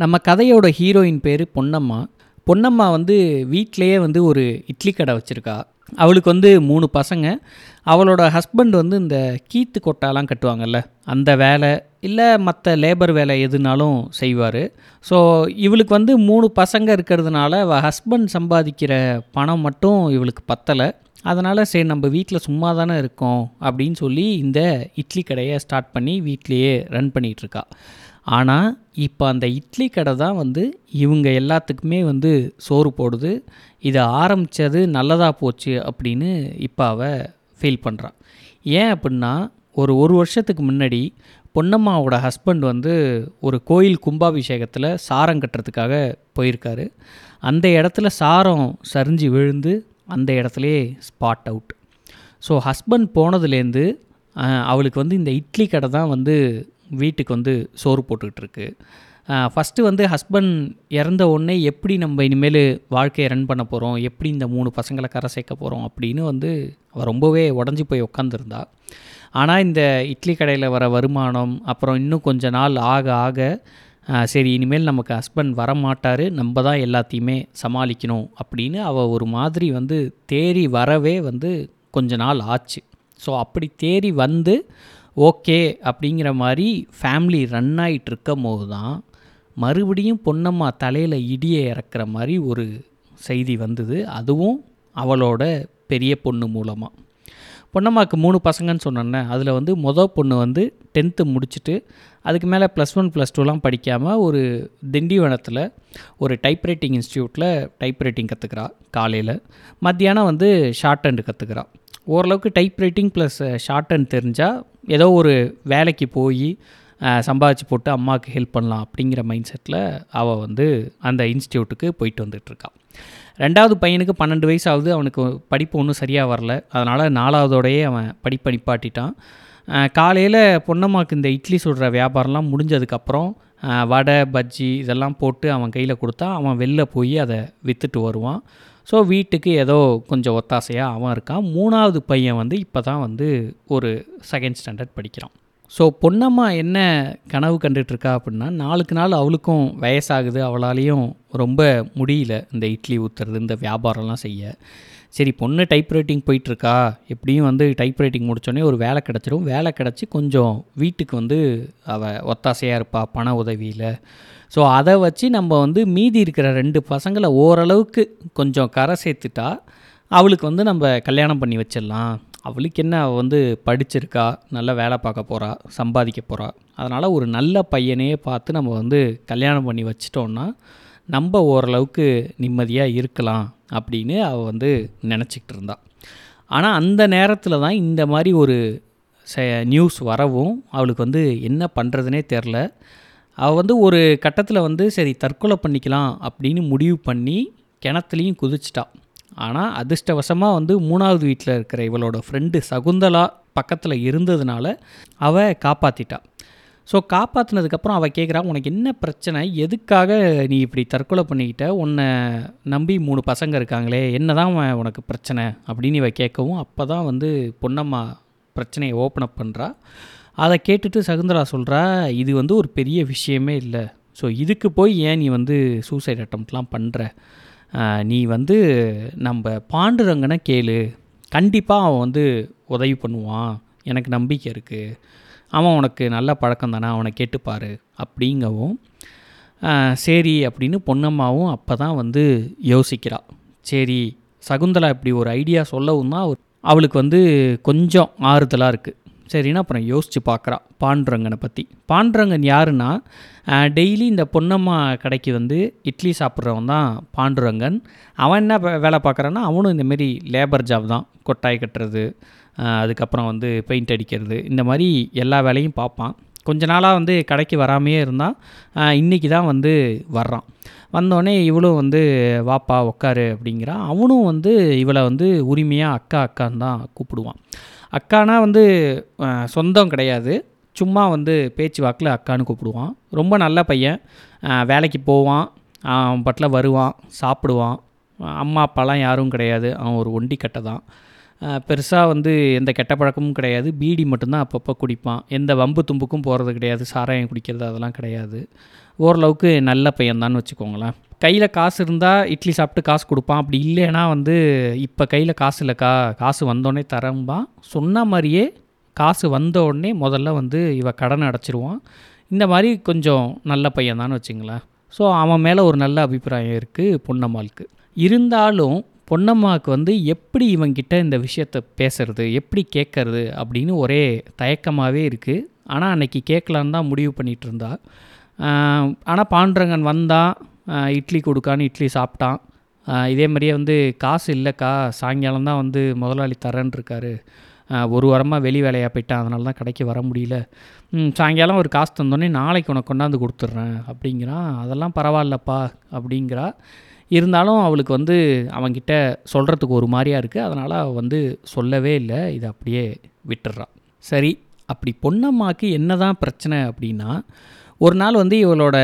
நம்ம கதையோட ஹீரோயின் பேர் பொன்னம்மா. பொன்னம்மா வந்து வீட்டிலையே வந்து ஒரு இட்லி கடை வச்சுருக்கா. அவளுக்கு வந்து மூணு பசங்க. அவளோட ஹஸ்பண்ட் வந்து இந்த கீத்து கொட்டாலாம் கட்டுவாங்கல்ல அந்த வேலை இல்லை மற்ற லேபர் வேலை எதுனாலும் செய்வார். ஸோ இவளுக்கு வந்து மூணு பசங்க இருக்கிறதுனால அவள் ஹஸ்பண்ட் சம்பாதிக்கிற பணம் மட்டும் இவளுக்கு பத்தலை. அதனால் சரி நம்ம வீட்டில் சும்மா தானே இருக்கோம் அப்படின்னு சொல்லி இந்த இட்லி கடையை ஸ்டார்ட் பண்ணி வீட்லேயே ரன் பண்ணிகிட்ருக்கா ஆனால் இப்போ அந்த இட்லி கடை தான் வந்து இவங்க எல்லாத்துக்குமே வந்து சோறு போடுது. இதை ஆரம்பித்தது நல்லதாக போச்சு அப்படின்னு இப்போ அவள் ஃபீல் பண்ணுறான் ஏன் அப்படின்னா ஒரு ஒரு வருஷத்துக்கு முன்னாடி பொன்னம்மாவோட ஹஸ்பண்ட் வந்து ஒரு கோயில் கும்பாபிஷேகத்தில் சாரம் கட்டுறதுக்காக போயிருக்காரு. அந்த இடத்துல சாரம் சரிஞ்சு விழுந்து அந்த இடத்துலையே ஸ்பாட் அவுட் ஸோ ஹஸ்பண்ட் போனதுலேருந்து அவளுக்கு வந்து இந்த இட்லி கடை தான் வந்து வீட்டுக்கு வந்து சோறு போட்டுக்கிட்டு இருக்கு ஃபஸ்ட்டு வந்து ஹஸ்பண்ட் இறந்த உடனே எப்படி நம்ம இனிமேல் வாழ்க்கையை ரன் பண்ண போகிறோம் எப்படி இந்த மூணு பசங்களை கரை சேர்க்க போகிறோம் அப்படின்னு வந்து அவள் ரொம்பவே உடஞ்சி போய் உட்காந்துருந்தா ஆனால் இந்த இட்லி கடையில் வர வருமானம் அப்புறம் இன்னும் கொஞ்ச நாள் ஆக ஆக சரி இனிமேல் நமக்கு ஹஸ்பண்ட் வரமாட்டார் நம்ம தான் எல்லாத்தையுமே சமாளிக்கணும் அப்படின்னு அவள் ஒரு மாதிரி வந்து தேறி வரவே வந்து கொஞ்ச நாள் ஆச்சு. ஸோ அப்படி தேறி வந்து ஓகே அப்படிங்கிற மாதிரி ஃபேமிலி ரன் ஆகிட்டு இருக்கும் போது தான் மறுபடியும் பொன்னம்மா தலையில் இடியை இறக்குற மாதிரி ஒரு செய்தி வந்தது. அதுவும் அவளோட பெரிய பொண்ணு மூலமாக பொன்னம்மாவுக்கு மூணு பசங்கன்னு சொன்னேன்னே அதில் வந்து மொதல் பொண்ணு வந்து டென்த்து முடிச்சுட்டு அதுக்கு மேலே ப்ளஸ் ஒன் ப்ளஸ் டூலாம் படிக்காமல் ஒரு திண்டிவனத்தில் ஒரு டைப்ரைட்டிங் இன்ஸ்டியூட்டில் டைப்ரைட்டிங் கற்றுக்கிறா காலையில். மத்தியானம் வந்து ஷார்ட் ஹேண்டு கற்றுக்கிறா ஓரளவுக்கு டைப்ரைட்டிங் ப்ளஸ் ஷார்ட் ஹேண்ட் தெரிஞ்சால் ஏதோ ஒரு வேலைக்கு போய் சம்பாதிச்சு போட்டு அம்மாவுக்கு ஹெல்ப் பண்ணலாம் அப்படிங்கிற மைண்ட் செட்டில் அவள் வந்து அந்த இன்ஸ்டியூட்டுக்கு போயிட்டு வந்துட்டுருக்கா ரெண்டாவது பையனுக்கு பன்னெண்டு வயசு ஆகுது அவனுக்கு படிப்பு ஒன்றும் சரியாக வரல. அதனால் நாலாவதோடையே அவன் படிப்பை நிப்பாட்டிட்டான். காலையில் பொன்னம்மாவுக்கு இந்த இட்லி சுடுற வியாபாரம்லாம் முடிஞ்சதுக்கப்புறம் வடை பஜ்ஜி இதெல்லாம் போட்டு அவன் கையில் கொடுத்தா அவன் வெளில போய் அதை விற்றுட்டு வருவான். ஸோ வீட்டுக்கு ஏதோ கொஞ்சம் ஒத்தாசையாக அவன் இருக்கான். மூணாவது பையன் வந்து இப்போ தான் வந்து ஒரு செகண்ட் ஸ்டாண்டர்ட் படிக்கிறான். ஸோ பொன்னம்மா என்ன கனவு கண்டுட்ருக்கா அப்படின்னா நாளுக்கு நாள் அவளுக்கும் வயசாகுது அவளாலேயும் ரொம்ப முடியல இந்த இட்லி ஊற்றுறது இந்த வியாபாரம்லாம் செய்ய. சரி பொண்ணு டைப்ரைட்டிங் போயிட்டுருக்கா எப்படியும் வந்து டைப்ரைட்டிங் முடித்தோடனே ஒரு வேலை கிடச்சிரும். வேலை கிடச்சி கொஞ்சம் வீட்டுக்கு வந்து அவள் ஒத்தாசையாக இருப்பா பண உதவியில். ஸோ அதை வச்சு நம்ம வந்து மீதி இருக்கிற ரெண்டு பசங்களை ஓரளவுக்கு கொஞ்சம் கரை சேர்த்துட்டா அவளுக்கு வந்து நம்ம கல்யாணம் பண்ணி வச்சிடலாம். அவளுக்கு என்ன அவள் வந்து படிச்சிருக்கா நல்ல வேலை பார்க்க போகிறா சம்பாதிக்க போகிறா அதனால் ஒரு நல்ல பையனையே பார்த்து நம்ம வந்து கல்யாணம் பண்ணி வச்சிட்டோன்னா நம்ம ஓரளவுக்கு நிம்மதியாக இருக்கலாம் அப்படின்னு அவள் வந்து நினச்சிக்கிட்டு இருந்தாள் ஆனால் அந்த நேரத்தில் தான் இந்த மாதிரி ஒரு ச நியூஸ் வரவும் அவளுக்கு வந்து என்ன பண்ணுறதுனே தெரில. அவள் வந்து ஒரு கட்டத்தில் வந்து சரி தற்கொலை பண்ணிக்கலாம் அப்படின்னு முடிவு பண்ணி கிணத்துலையும் குதிச்சிட்டாள் ஆனால் அதிர்ஷ்டவசமாக வந்து மூணாவது வீட்டில் இருக்கிற இவளோட ஃப்ரெண்டு சகுந்தலா பக்கத்தில் இருந்ததுனால அவள் காப்பாற்றிட்டா ஸோ காப்பாற்றினதுக்கப்புறம் அவள் கேட்குறா உனக்கு என்ன பிரச்சனை? எதுக்காக நீ இப்படி தற்கொலை பண்ணிக்கிட்ட? உன்னை நம்பி மூணு பசங்க இருக்காங்களே என்ன தான் உனக்கு பிரச்சனை? அப்படின்னு இவ கேட்கவும் அப்போ தான் வந்து பொன்னம்மா பிரச்சனையை ஓப்பன் அப் பண்ணுறா அதை கேட்டுட்டு சகுந்தலா சொல்கிறா இது வந்து ஒரு பெரிய விஷயமே இல்லை. ஸோ இதுக்கு போய் ஏன் நீ வந்து சூசைட் அட்டம்ப்ட்லாம் பண்ணுற நீ வந்து நம்ம பாண்டுரங்கனை கேளு. கண்டிப்பாக அவன் வந்து உதவி பண்ணுவான். எனக்கு நம்பிக்கை இருக்குது அவன் உனக்கு நல்ல பழக்கம் தானே அவனை கேட்டுப்பார் அப்படிங்கவும் சரி அப்படின்னு பொன்னம்மாவும் அப்போ தான் வந்து யோசிக்கிறா. சரி சகுந்தலா இப்படி ஒரு ஐடியா சொல்லவும் தான் அவளுக்கு வந்து கொஞ்சம் ஆறுதலாக இருக்குது சரின்னு அப்புறம் யோசித்து பார்க்குறா. பாண்டுரங்கனை பற்றி பாண்டுரங்கன் யாருன்னா டெய்லி இந்த பொன்னம்மா கடைக்கு வந்து இட்லி சாப்பிட்றவன் தான் பாண்டுரங்கன். அவன் என்ன வேலை பார்க்குறான்னா அவனும் இந்தமாரி லேபர் ஜாப் தான். கொட்டாய் கட்டுறது அதுக்கப்புறம் வந்து பெயிண்ட் அடிக்கிறது இந்த மாதிரி எல்லா வேலையும் பார்ப்பான். கொஞ்ச நாளாக வந்து கடைக்கு வராமையே இருந்தான் இன்றைக்கி தான் வந்து வர்றான். வந்தோடனே இவளும் வந்து வாப்பா உக்காரு அப்படிங்கிறான் அவனும் வந்து இவளை வந்து உரிமையாக அக்கா அக்கான்னு தான் கூப்பிடுவான். அக்கானா வந்து சொந்தம் கிடையாது. சும்மா வந்து பேச்சு வாக்கில் அக்கான்னு கூப்பிடுவான். ரொம்ப நல்ல பையன். வேலைக்கு போவான். அவன் பட்டில் வருவான் சாப்பிடுவான். அம்மா அப்பாலாம் யாரும் கிடையாது. அவன் ஒரு ஒண்டி கட்டை தான். பெருசாக வந்து எந்த கெட்ட பழக்கமும் கிடையாது. பீடி மட்டும்தான் அப்பப்போ குடிப்பான். எந்த வம்பு தும்புக்கும் போகிறது கிடையாது. சாராயம் குடிக்கிறது அதெல்லாம் கிடையாது. ஓரளவுக்கு நல்ல பையன்தான்னு வச்சுக்கோங்களேன். கையில் காசு இருந்தால் இட்லி சாப்பிட்டு காசு கொடுப்பான். அப்படி இல்லைன்னா வந்து இப்போ கையில் காசு இல்லைக்கா காசு வந்தோடனே தரம்பான். சொன்ன மாதிரியே காசு வந்த உடனே முதல்ல வந்து இவ கடன் அடைச்சிருவான். இந்த மாதிரி கொஞ்சம் நல்ல பையன் வச்சுங்களேன். ஸோ அவன் மேலே ஒரு நல்ல அபிப்பிராயம் இருக்குது பொன்னம்மாளுக்கு. இருந்தாலும் பொன்னம்மாவுக்கு வந்து எப்படி இவங்கிட்ட இந்த விஷயத்த பேசுறது எப்படி கேட்கறது அப்படின்னு ஒரே தயக்கமாகவே இருக்குது ஆனால் அன்னைக்கு கேட்கலான்னு தான் முடிவு பண்ணிகிட்டு இருந்தா. ஆனால் பாண்டுரங்கன் வந்தான் இட்லி கொடுக்கான்னு இட்லி சாப்பிட்டான். இதே மாதிரியே வந்து காசு இல்லைக்கா சாயங்காலம் தான் வந்து முதலாளி தரேன் இருக்காரு. ஒரு வாரமாக வெளி வேலையாக போயிட்டேன் அதனால தான் கடைக்கு வர முடியல. சாயங்காலம் ஒரு காசு தந்தோடனே நாளைக்கு உனக்கு கொண்டாந்து கொடுத்துட்றேன் அப்படிங்கிறான். அதெல்லாம் பரவாயில்லப்பா அப்படிங்கிறா. இருந்தாலும் அவளுக்கு வந்து அவங்கிட்ட சொல்கிறதுக்கு ஒரு மாதிரியாக இருக்குது அதனால் அவள் வந்து சொல்லவே இல்லை. இதை அப்படியே விட்டுடுறான் சரி அப்படி பொண்ணம்மாக்கு என்ன தான் பிரச்சனை அப்படின்னா ஒரு நாள் வந்து இவளோட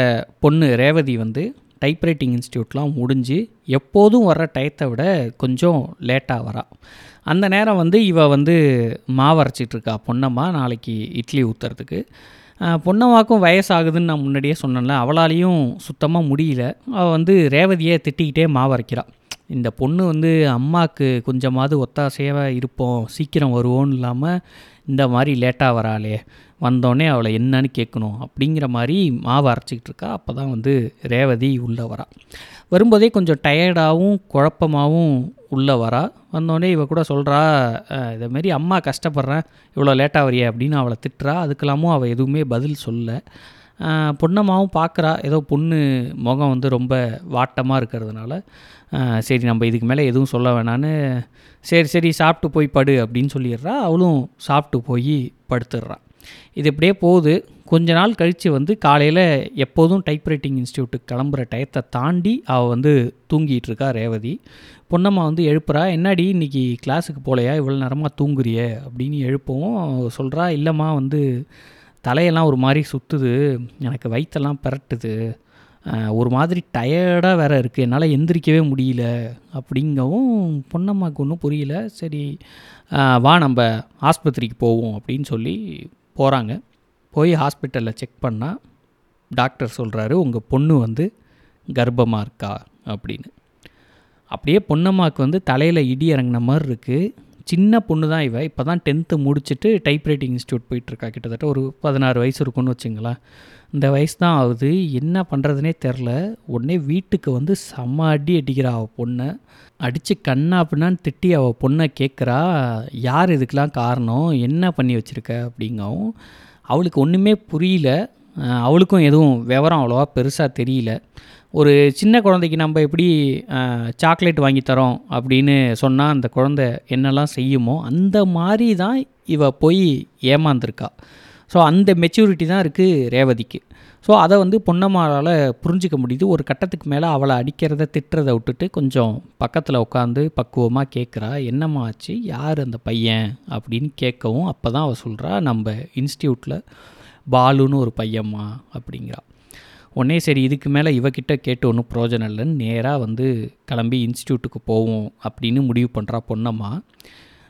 பொண்ணு ரேவதி வந்து டைப்ரைட்டிங் இன்ஸ்டியூட்லாம் முடிஞ்சு எப்போதும் வர்ற டயத்தை விட கொஞ்சம் லேட்டாக வரா. அந்த நேரம் வந்து இவ வந்து மாவு அரைச்சிட்டு பொன்னம்மா. நாளைக்கு இட்லி ஊற்றுறதுக்கு பொன்னம்மாக்கும் வயசாகுதுன்னு நான் முன்னாடியே சொன்னேன்ல அவளாலையும் சுத்தமாக முடியல. அவள் வந்து ரேவதியை திட்டிக்கிட்டே மாவு அரைக்கிறாள் இந்த பொண்ணு வந்து அம்மாவுக்கு கொஞ்சமாவது ஒத்தாசையாக இருப்போம் சீக்கிரம் வருவோன்னு இல்லாமல் இந்த மாதிரி லேட்டாக வராளே வந்தோடனே அவளை என்னன்னு கேட்கணும் அப்படிங்கிற மாதிரி மாவு அரைச்சிக்கிட்டு இருக்கா. அப்போ தான் வந்து ரேவதி உள்ளே வரா. வரும்போதே கொஞ்சம் டயர்டாகவும் குழப்பமாகவும் உள்ளே வரா. வந்தோடனே இவ கூட சொல்கிறா இதேமாரி அம்மா கஷ்டப்படுறேன் இவ்வளோ லேட்டாக வரியே அப்படின்னு அவளை திட்டுறா. அதுக்கெல்லாமும் அவள் எதுவுமே பதில் சொல்ல. பொன்னம்மாவும் பார்க்குறா. ஏதோ பொண்ணு முகம் வந்து ரொம்ப வாட்டமாக இருக்கிறதுனால சரி நம்ம இதுக்கு மேலே எதுவும் சொல்ல வேணான்னு சரி சரி சாப்பிட்டு போய் படு அப்படின்னு சொல்லிடுறா. அவளும் சாப்பிட்டு போய் படுத்துடுறா. இது இப்படியே போகுது. கொஞ்ச நாள் கழித்து வந்து காலையில் எப்போதும் டைப்ரைட்டிங் இன்ஸ்டியூட்டுக்கு கிளம்புற டயத்தை தாண்டி அவள் வந்து தூங்கிட்டு இருக்கா ரேவதி. பொன்னம்மா வந்து எழுப்புறா. என்னடி இன்னைக்கு கிளாஸுக்கு போகலையா இவ்வளோ நேரமாக தூங்குறியே? அப்படின்னு எழுப்பவும் சொல்கிறா இல்லைம்மா வந்து தலையெல்லாம் ஒரு மாதிரி சுற்றுது எனக்கு வயிற்றெல்லாம் பிரட்டுது ஒரு மாதிரி டயர்டாக வேறு இருக்குது என்னால் எந்திரிக்கவே முடியல அப்படிங்கவும் பொன்னம்மாவுக்கு ஒன்றும் புரியல சரி வா நம்ம ஆஸ்பத்திரிக்கு போவோம் அப்படின்னு சொல்லி போகிறாங்க போய் ஹாஸ்பிட்டலில் செக் பண்ணால் டாக்டர் சொல்கிறாரு உங்கள் பொண்ணு வந்து கர்ப்பமாக இருக்கா? அப்படின்னு. அப்படியே பொன்னம்மாவுக்கு வந்து தலையில் இடி இறங்கின மாதிரி இருக்குது சின்ன பொண்ணு தான் இவ. இப்போ தான் டென்த்து முடிச்சுட்டு டைப்ரைட்டிங் இன்ஸ்டியூட் போயிட்டுருக்கா கிட்டத்தட்ட ஒரு பதினாறு வயசு இருக்கும்னு வச்சுங்களேன். இந்த வயசு தான் ஆகுது. என்ன பண்ணுறதுனே தெரில. உடனே வீட்டுக்கு வந்து செம்ம அடி அடிக்கிறா அவள் பொண்ணை. அடித்து கண்ணா அப்படின்னான்னு திட்டி அவள் பொண்ணை கேட்குறா யார் இதுக்கெலாம் காரணம்? என்ன பண்ணி வச்சுருக்க? அப்படிங்கவும் அவளுக்கு ஒன்றுமே புரியல. அவளுக்கும் எதுவும் விவரம் அவ்வளோவா பெருசாக தெரியல. ஒரு சின்ன குழந்தைக்கு நம்ம எப்படி சாக்லேட் வாங்கி தரோம் அப்படின்னு சொன்னால் அந்த குழந்தை என்னெல்லாம் செய்யுமோ அந்த மாதிரி தான் இவ போய் ஏமாந்துருக்கா. ஸோ அந்த மெச்சூரிட்டி தான் இருக்குது ரேவதிக்கு. ஸோ அதை வந்து பொன்னம்மாவால் புரிஞ்சிக்க முடியுது. ஒரு கட்டத்துக்கு மேலே அவளை அடிக்கிறத திட்டுறதை விட்டுட்டு கொஞ்சம் பக்கத்தில் உட்காந்து பக்குவமாக கேட்குறா என்னம்மா ஆச்சு? யார் அந்த பையன்? அப்படின்னு கேட்கவும் அப்போ தான் அவள் சொல்கிறா நம்ம இன்ஸ்டியூட்டில் பாலுன்னு ஒரு பையம்மா அப்படிங்கிறா. உடனே சரி இதுக்கு மேலே இவக்கிட்ட கேட்டு ஒன்றும் ப்ரோஜனம் இல்லைன்னு நேராக வந்து கிளம்பி இன்ஸ்டியூட்டுக்கு போவோம் அப்படின்னு முடிவு பண்ணுறா பொண்ணம்மா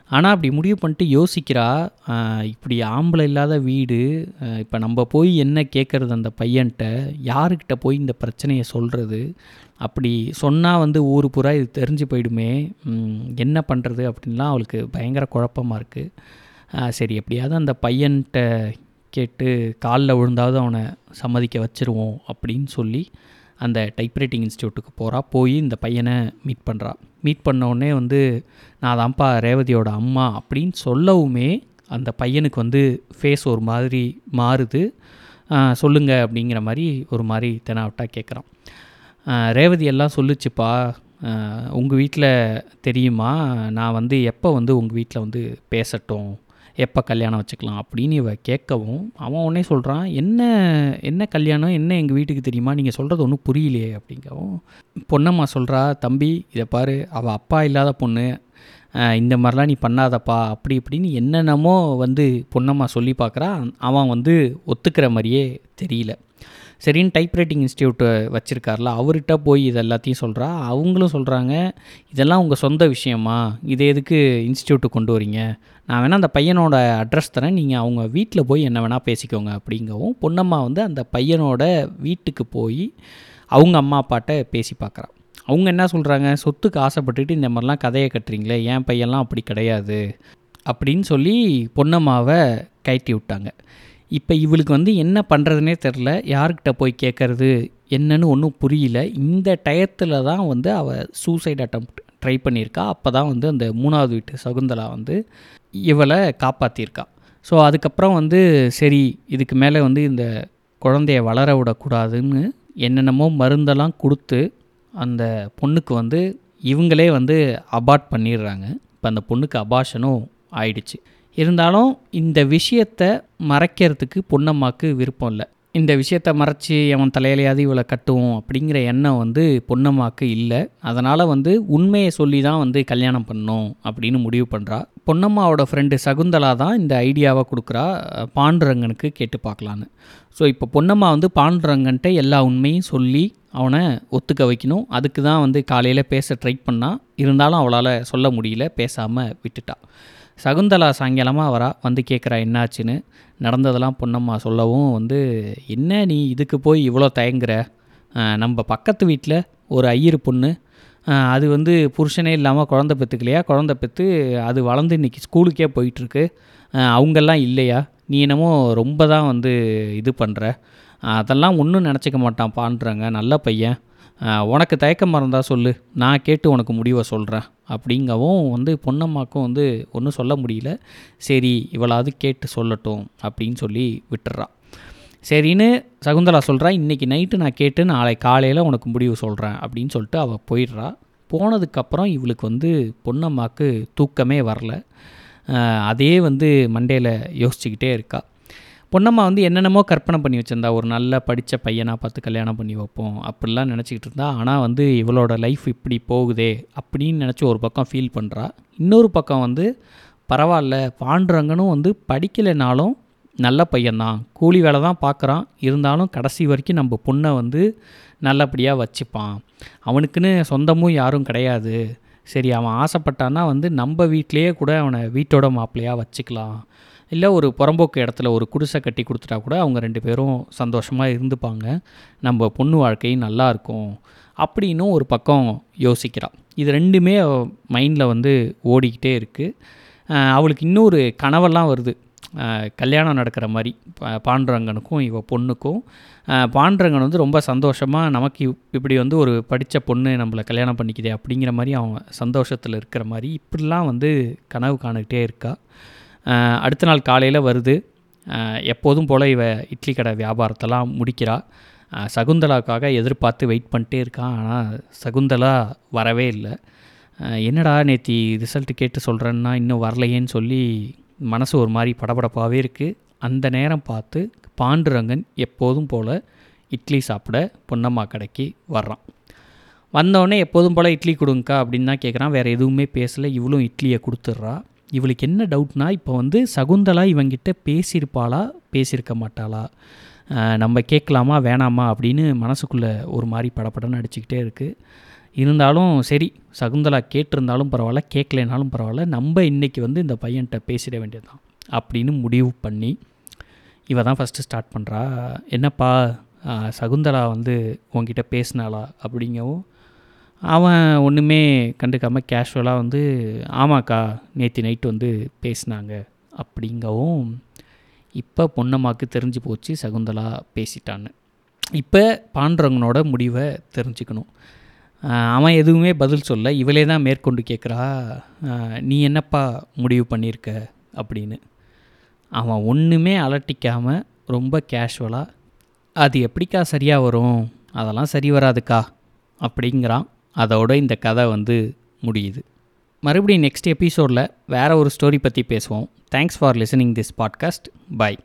ஆனால் அப்படி முடிவு பண்ணிட்டு யோசிக்கிறா இப்படி ஆம்பளை இல்லாத வீடு இப்போ நம்ம போய் என்ன கேட்குறது அந்த பையன்கிட்ட யாருக்கிட்ட போய் இந்த பிரச்சனையை சொல்கிறது அப்படி சொன்னால் வந்து ஊர் பூரா இது தெரிஞ்சு போயிடுமே. என்ன பண்ணுறது அப்படின்லாம் அவளுக்கு பயங்கர குழப்பமாக இருக்குது சரி எப்படியாவது அந்த பையன்கிட்ட கேட்டு காலில் விழுந்தாவது அவனை சம்மதிக்க வச்சிருவோம் அப்படின்னு சொல்லி அந்த டைப்ரைட்டிங் இன்ஸ்டியூட்டுக்கு போகிறா போய் இந்த பையனை மீட் பண்ணுறா மீட் பண்ண வந்து நான் தான்ப்பா ரேவதியோட அம்மா அப்படின்னு சொல்லவுமே அந்த பையனுக்கு வந்து ஃபேஸ் ஒரு மாதிரி மாறுது. சொல்லுங்கள் சொல்லுங்க அப்படிங்கிற மாதிரி ஒரு மாதிரி தெனாவட்டா கேட்குறான் ரேவதி எல்லாம் சொல்லுச்சுப்பா. உங்கள் வீட்டில் தெரியுமா? நான் வந்து எப்போ வந்து உங்கள் வீட்டில் வந்து பேசட்டும்? எப்போ கல்யாணம் வச்சுக்கலாம் அப்படின்னு இவ கேட்கவும் அவன் உடனே சொல்கிறான் என்ன என்ன கல்யாணம்? என்ன எங்கள் வீட்டுக்கு தெரியுமா? நீங்கள் சொல்கிறது ஒன்றும் புரியலையே அப்படிங்கவும் பொண்ணம்மா சொல்கிறா தம்பி இதை பாரு அவள் அப்பா இல்லாத பொண்ணு. இந்த மாதிரிலாம் நீ பண்ணாதப்பா. அப்படி இப்படின்னு என்னென்னமோ வந்து பொண்ணம்மா சொல்லி பார்க்குறா. அவன் வந்து ஒத்துக்கிற மாதிரியே தெரியல. சரின்னு டைப்ரைட்டிங் இன்ஸ்டியூட் வச்சுருக்கார்ல அவர்கிட்ட போய் இது எல்லாத்தையும் சொல்கிறா அவங்களும் சொல்கிறாங்க இதெல்லாம் உங்கள் சொந்த விஷயமா? இது எதுக்கு இன்ஸ்டியூட்டு கொண்டு வரீங்க? நான் வேணால் அந்த பையனோட அட்ரஸ் தரேன். நீங்கள் அவங்க வீட்டில் போய் என்ன வேணால் பேசிக்கோங்க அப்படிங்கவும் பொன்னம்மா வந்து அந்த பையனோட வீட்டுக்கு போய் அவங்க அம்மா அப்பாட்ட பேசி பார்க்குறான் அவங்க என்ன சொல்கிறாங்க சொத்துக்கு ஆசைப்பட்டுட்டு இந்த மாதிரிலாம் கதையை கட்டுறீங்களே என் பையன்லாம் அப்படி கிடையாது அப்படின்னு சொல்லி பொன்னம்மாவை கயட்டி விட்டாங்க. இப்போ இவளுக்கு வந்து என்ன பண்ணுறதுனே தெரில. யார்கிட்ட போய் கேட்குறது என்னன்னு ஒன்றும் புரியல. இந்த டயத்தில் தான் வந்து அவள் சூசைட் அட்டம் ட்ரை பண்ணியிருக்கா. அப்போ தான் வந்து அந்த மூணாவது வீட்டு சகுந்தலா வந்து இவளை காப்பாற்றியிருக்கா ஸோ அதுக்கப்புறம் வந்து சரி இதுக்கு மேலே வந்து இந்த குழந்தைய வளர விடக்கூடாதுன்னு என்னென்னமோ மருந்தெல்லாம் கொடுத்து அந்த பொண்ணுக்கு வந்து இவங்களே வந்து அபார்ட் பண்ணிடுறாங்க. இப்போ அந்த பொண்ணுக்கு அபாஷனும் ஆயிடுச்சு. இருந்தாலும் இந்த விஷயத்தை மறைக்கிறதுக்கு பொன்னம்மாவுக்கு விருப்பம் இல்லை. இந்த விஷயத்த மறைச்சி அவன் தலையிலையாவது இவளை கட்டுவோம் அப்படிங்கிற எண்ணம் வந்து பொன்னம்மாக்கு இல்லை. அதனால் வந்து உண்மையை சொல்லி தான் வந்து கல்யாணம் பண்ணும் அப்படின்னு முடிவு பண்ணுறா பொன்னம்மாவோட ஃப்ரெண்டு சகுந்தலா தான் இந்த ஐடியாவை கொடுக்குறா. பாண்டுரங்கனுக்கு கேட்டு பார்க்கலான்னு. ஸோ இப்போ பொன்னம்மா வந்து பாண்டுரங்கன்ட்ட எல்லா உண்மையும் சொல்லி அவனை ஒத்துக்க வைக்கணும். அதுக்கு தான் வந்து காலையில் பேச ட்ரை பண்ணா. இருந்தாலும் அவளால் சொல்ல முடியல பேசாமல் விட்டுட்டா. சகுந்தலா சாயங்காலமாக வரா வந்து கேட்குறா என்னாச்சுன்னு? நடந்ததெல்லாம் பொன்னம்மா சொல்லவும் வந்து என்ன நீ இதுக்கு போய் இவ்வளோ தயங்குற? நம்ம பக்கத்து வீட்டில் ஒரு ஐயர் பொண்ணு அது வந்து புருஷனே இல்லாமல் குழந்த பெற்றுக்கலையா குழந்த பெற்று அது வளர்ந்து இன்றைக்கி ஸ்கூலுக்கே போயிட்டுருக்கு. அவங்கெல்லாம் இல்லையா? நீ என்னமோ ரொம்ப தான் வந்து இது பண்ணுற அதெல்லாம் ஒன்றும் நினச்சிக்க மாட்டான் பாண்டுறாங்க நல்ல பையன். உனக்கு தயக்கம் இருந்தால் சொல்லு. நான் கேட்டு உனக்கு முடிவை சொல்கிறேன் அப்படிங்கவும் வந்து பொன்னம்மாக்கும் வந்து ஒன்றும் சொல்ல முடியல. சரி இவளாவது கேட்டு சொல்லட்டும் அப்படின்னு சொல்லி விட்டுறான். சரின்னு சகுந்தலா சொல்கிறா இன்றைக்கி நைட்டு நான் கேட்டு நாளை காலையில் உனக்கு முடிவு சொல்கிறேன் அப்படின்னு சொல்லிட்டு அவள் போயிடுறா. போனதுக்கப்புறம் இவளுக்கு வந்து பொன்னம்மாக்கு தூக்கமே வரல. அதே வந்து மண்டேல யோசிச்சுக்கிட்டே இருக்கா. பொன்னம்மா வந்து என்னென்னமோ கற்பனை பண்ணி வச்சுருந்தா. ஒரு நல்ல படித்த பையனாக பார்த்து கல்யாணம் பண்ணி வைப்போம். அப்படிலாம் நினச்சிக்கிட்டு இருந்தா. ஆனால் வந்து இவளோட லைஃப் இப்படி போகுதே அப்படின்னு நினச்சி ஒரு பக்கம் ஃபீல் பண்ணுறா இன்னொரு பக்கம் வந்து பரவாயில்ல பாண்டுரங்கனும் வந்து படிக்கலைனாலும் நல்ல பையன்தான். கூலி வேலை தான் பார்க்குறான். இருந்தாலும் கடைசி வரைக்கும் நம்ம பொண்ணை வந்து நல்லபடியாக வச்சுப்பான். அவனுக்குன்னு சொந்தமும் யாரும் கிடையாது. சரி அவன் ஆசைப்பட்டான்னா வந்து நம்ம வீட்டிலையே கூட அவனை வீட்டோட மாப்பிள்ளையாக வச்சுக்கலாம். இல்லை ஒரு புறம்போக்கு இடத்துல ஒரு குடிசை கட்டி கொடுத்துட்டா கூட அவங்க ரெண்டு பேரும் சந்தோஷமாக இருந்துப்பாங்க. நம்ம பொண்ணு வாழ்க்கை நல்லா இருக்கும் அப்படின்னும் ஒரு பக்கம் யோசிக்கிறாள் இது ரெண்டுமே மைண்டில் வந்து ஓடிக்கிட்டே இருக்குது அவளுக்கு இன்னொரு கனவெல்லாம் வருது. கல்யாணம் நடக்கிற மாதிரி பா- பாண்டுரங்கனுக்கும் இவ பொண்ணுக்கும். அஹ் பாண்டுரங்கன் வந்து ரொம்ப சந்தோஷமாக நமக்கு இப்படி வந்து ஒரு படித்த பொண்ணு நம்மளை கல்யாணம் பண்ணிக்கிதே அப்படிங்கிற மாதிரி அவன் சந்தோஷத்தில் இருக்கிற மாதிரி இப்படிலாம் வந்து கனவு காணுக்கிட்டே இருக்கா. அடுத்த நாள் காலையில் வருது. எப்போதும் போல் இவ இட்லி கடை வியாபாரத்தெல்லாம் முடிக்கிறா. சகுந்தலாவுக்காக எதிர்பார்த்து வெயிட் பண்ணிட்டே இருக்கான் ஆனால் சகுந்தலா வரவே இல்லை. என்னடா நேத்தி ரிசல்ட் கேட்டு சொல்கிறேன்னா இன்னும் வரலையேன்னு சொல்லி மனசு ஒரு மாதிரி படபடப்பாகவே இருக்குது அந்த நேரம் பார்த்து பாண்டுரங்கன் எப்போதும் போல் இட்லி சாப்பிட பொன்னம்மா கடைக்கு வர்றான். வந்தோடனே எப்போதும் போல் இட்லி கொடுங்கக்கா அப்படின்னு தான் கேட்குறான் வேறு எதுவுமே பேசலை. இவளும் இட்லியை கொடுத்துட்றா. இவளுக்கு என்ன டவுட்னா இப்போ வந்து சகுந்தலா இவங்கிட்ட பேசியிருப்பாளா பேசியிருக்க மாட்டாளா? நம்ம கேட்கலாமா வேணாமா அப்படின்னு மனசுக்குள்ளே ஒரு மாதிரி படபடன்னு அடிச்சுக்கிட்டே இருக்குது இருந்தாலும் சரி சகுந்தலா கேட்டிருந்தாலும் பரவாயில்ல கேட்கலைனாலும் பரவாயில்ல நம்ம இன்றைக்கி வந்து இந்த பையன்கிட்ட பேசிட வேண்டியதுதான் அப்படின்னு முடிவு பண்ணி இவ தான் ஃபஸ்ட்டு ஸ்டார்ட் பண்ணுறா என்னப்பா சகுந்தலா வந்து உன்கிட்ட பேசினாளா அப்படிங்கவும் அவன் ஒன்றுமே கண்டுக்காமல் கேஷுவலாக வந்து ஆமாக்கா நேற்று நைட்டு வந்து பேசினாங்க. அப்படிங்கவும் இப்போ பொன்னம்மாக்கு தெரிஞ்சு போச்சு சகுந்தலா பேசிட்டான்னு. இப்போ பாண்டுரங்கனோட முடிவை தெரிஞ்சுக்கணும். அவன் எதுவுமே பதில் சொல்ல இவளே தான் மேற்கொண்டு கேட்குறா நீ என்னப்பா முடிவு பண்ணியிருக்க அப்படின்னு. அவன் ஒன்றுமே அலட்டிக்காமல் ரொம்ப கேஷுவலாக அது எப்படிக்கா சரியாக வரும்? அதெல்லாம் சரி வராதுக்கா அப்படிங்கிறான். அதோட இந்த கதை வந்து முடியுது. மறுபடியும் நெக்ஸ்ட் எபிசோடில் வேறு ஒரு ஸ்டோரி பற்றி பேசுவோம். Thanks for listening this podcast bye